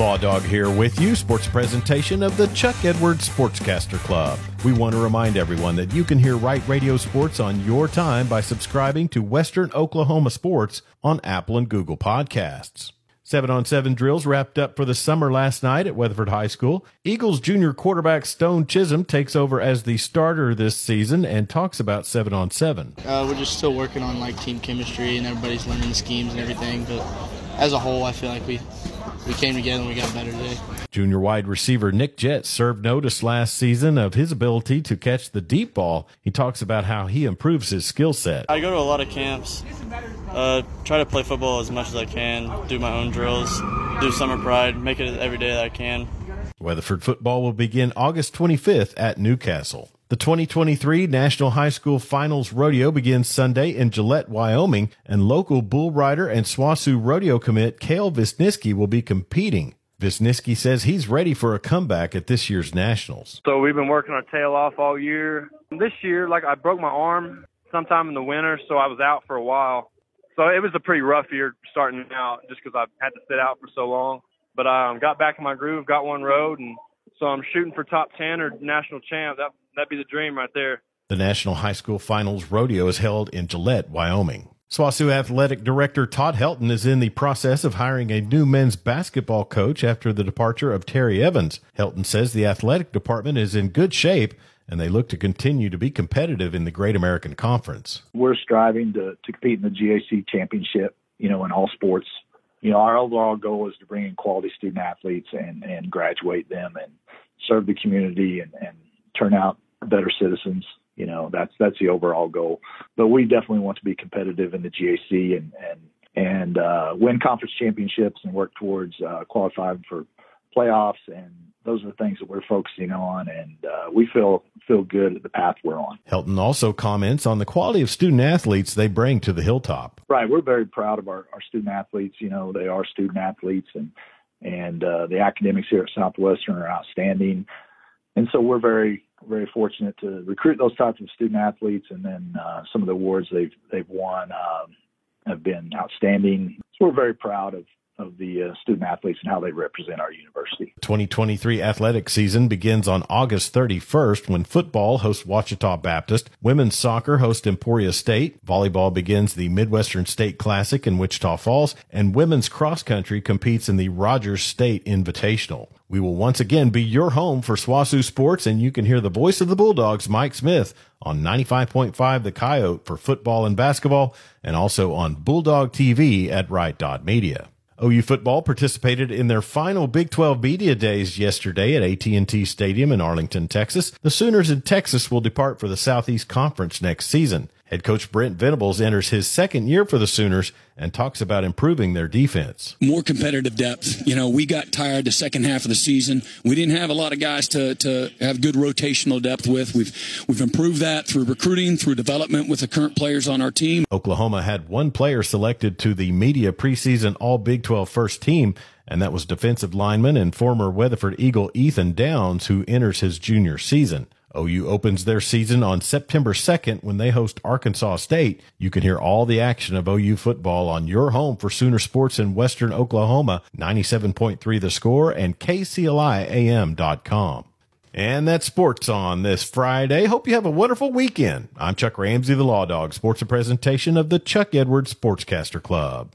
Law Dog here with you, sports presentation of the Chuck Edwards Sportscaster Club. We want to remind everyone that you can hear Wright Radio Sports on your time by subscribing to Western Oklahoma Sports on Apple and Google Podcasts. Seven on seven drills wrapped up for the summer last night at Weatherford High School. Eagles junior quarterback Stone Chisholm takes over as the starter this season and talks about seven on seven. Uh, we're just still working on like team chemistry and everybody's learning the schemes and everything, but as a whole, I feel like we we came together and we got better today. Junior wide receiver Nick Jett served notice last season of his ability to catch the deep ball. He talks about how he improves his skill set. I go to a lot of camps, uh, try to play football as much as I can, do my own drills, do summer pride, make it every day that I can. Weatherford football will begin August 25th at Newcastle. The 2023 National High School Finals Rodeo begins Sunday in Gillette, Wyoming, and local bull rider and SWOSU rodeo commit Kale Wisniewski will be competing. Wisniewski says he's ready for a comeback at this year's Nationals. So we've been working our tail off all year. This year, like I broke my arm sometime in the winter, so I was out for a while. So it was a pretty rough year starting out just because I had to sit out for so long. But I um, got back in my groove, got one road, and so I'm shooting for top 10 or national champ. That that'd be the dream right there. The National High School Finals Rodeo is held in Gillette, Wyoming. SWOSU Athletic Director Todd Helton is in the process of hiring a new men's basketball coach after the departure of Terry Evans. Helton says the athletic department is in good shape and they look to continue to be competitive in the Great American Conference. We're striving to, to compete in the GAC championship, you know, in all sports. You know, our overall goal is to bring in quality student athletes and, and graduate them and serve the community and, and turn out better citizens. You know, that's that's the overall goal. But we definitely want to be competitive in the GAC and and and uh, win conference championships and work towards uh, qualifying for playoffs. And those are the things that we're focusing on. And uh, we feel feel good at the path we're on. Helton also comments on the quality of student athletes they bring to the hilltop. Right, we're very proud of our, our student athletes. You know, they are student athletes and and uh, the academics here at Southwestern are outstanding and so we're very very fortunate to recruit those types of student athletes, and then uh, some of the awards they've they've won um, have been outstanding. So we're very proud of of the uh, student athletes and how they represent our university. 2023 athletic season begins on August 31st when football hosts Ouachita Baptist, women's soccer hosts Emporia State, volleyball begins the Midwestern State Classic in Wichita Falls, and women's cross country competes in the Rogers State Invitational. We will once again be your home for SWOSU Sports, and you can hear the voice of the Bulldogs, Mike Smith, on 95.5 The Coyote for football and basketball, and also on Bulldog TV at Wright Media. OU football participated in their final Big 12 media days yesterday at AT&T Stadium in Arlington, Texas. The Sooners in Texas will depart for the Southeast Conference next season. Head coach Brent Venables enters his second year for the Sooners and talks about improving their defense. More competitive depth. You know, we got tired the second half of the season. We didn't have a lot of guys to, to have good rotational depth with. We've we've improved that through recruiting, through development with the current players on our team. Oklahoma had one player selected to the media preseason All Big 12 first team, and that was defensive lineman and former Weatherford Eagle Ethan Downs, who enters his junior season. OU opens their season on September 2nd when they host Arkansas State. You can hear all the action of OU football on your home for Sooner Sports in Western Oklahoma, 97.3 The Score and KCLIAM.com. And that's sports on this Friday. Hope you have a wonderful weekend. I'm Chuck Ramsey, the Law Dog, sports presentation of the Chuck Edwards Sportscaster Club.